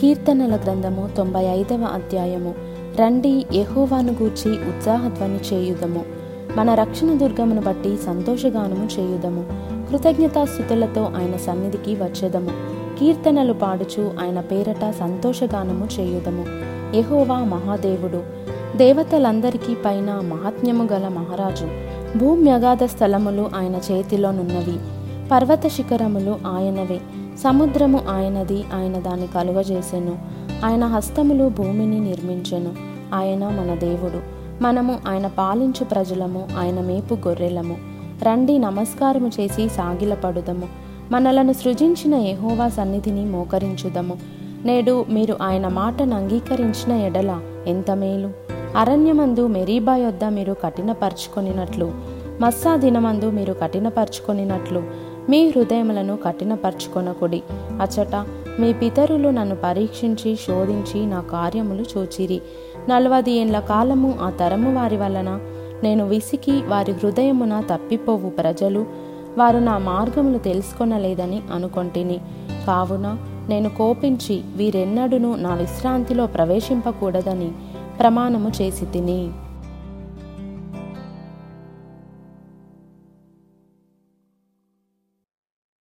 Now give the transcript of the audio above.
కీర్తనల గ్రంథము తొంభై ఐదవ అధ్యాయము. రండి యహోవాను గూర్చి ఉత్సాహధ్వని చేయుదము. మన రక్షణ దుర్గమును బట్టి సంతోషగానము చేయుదము. కృతజ్ఞతాస్థుతులతో ఆయన సన్నిధికి వచ్చేదము. కీర్తనలు పాడుచు ఆయన పేరట సంతోషగానము చేయుదము. యహోవా మహాదేవుడు దేవతలందరికీ పైన మహాత్మ్యము గల మహారాజు భూమ్యగాధ స్థలములు ఆయన చేతిలోనున్నవి పర్వత శిఖరములు ఆయనవే. సముద్రము ఆయనది ఆయన దాన్ని కలుగజేసెను ఆయన హస్తములు భూమిని నిర్మించెను. ఆయన మన దేవుడు. మనము ఆయన పాలించు ప్రజలము ఆయన మేపు గొర్రెలము. రండి నమస్కారము చేసి సాగిలపడుదము. మనలను సృజించిన ఎహోవా సన్నిధిని మోకరించుదము. నేడు మీరు ఆయన మాటను అంగీకరించిన ఎడల ఎంత మేలు. అరణ్యమందు మెరీబా యొద్ద మీరు కఠినపరుచుకొనినట్లు. మస్సా దినమందు మీరు కఠినపరుచుకొనినట్లు మీ హృదయములను కఠినపరుచుకొనకుడి. అచట మీ పితరులు నన్ను పరీక్షించి శోధించి నా కార్యములు చూచిరి. నలవది ఏండ్ల కాలము ఆ తరము వారి వలన నేను విసికి వారి హృదయమున తప్పిపోవు ప్రజలు. వారు నా మార్గములు తెలుసుకొనలేదని అనుకొంటిని. కావున నేను కోపించి వీరెన్నడును నా విశ్రాంతిలో ప్రవేశింపకూడదని ప్రమాణము చేసి తిని.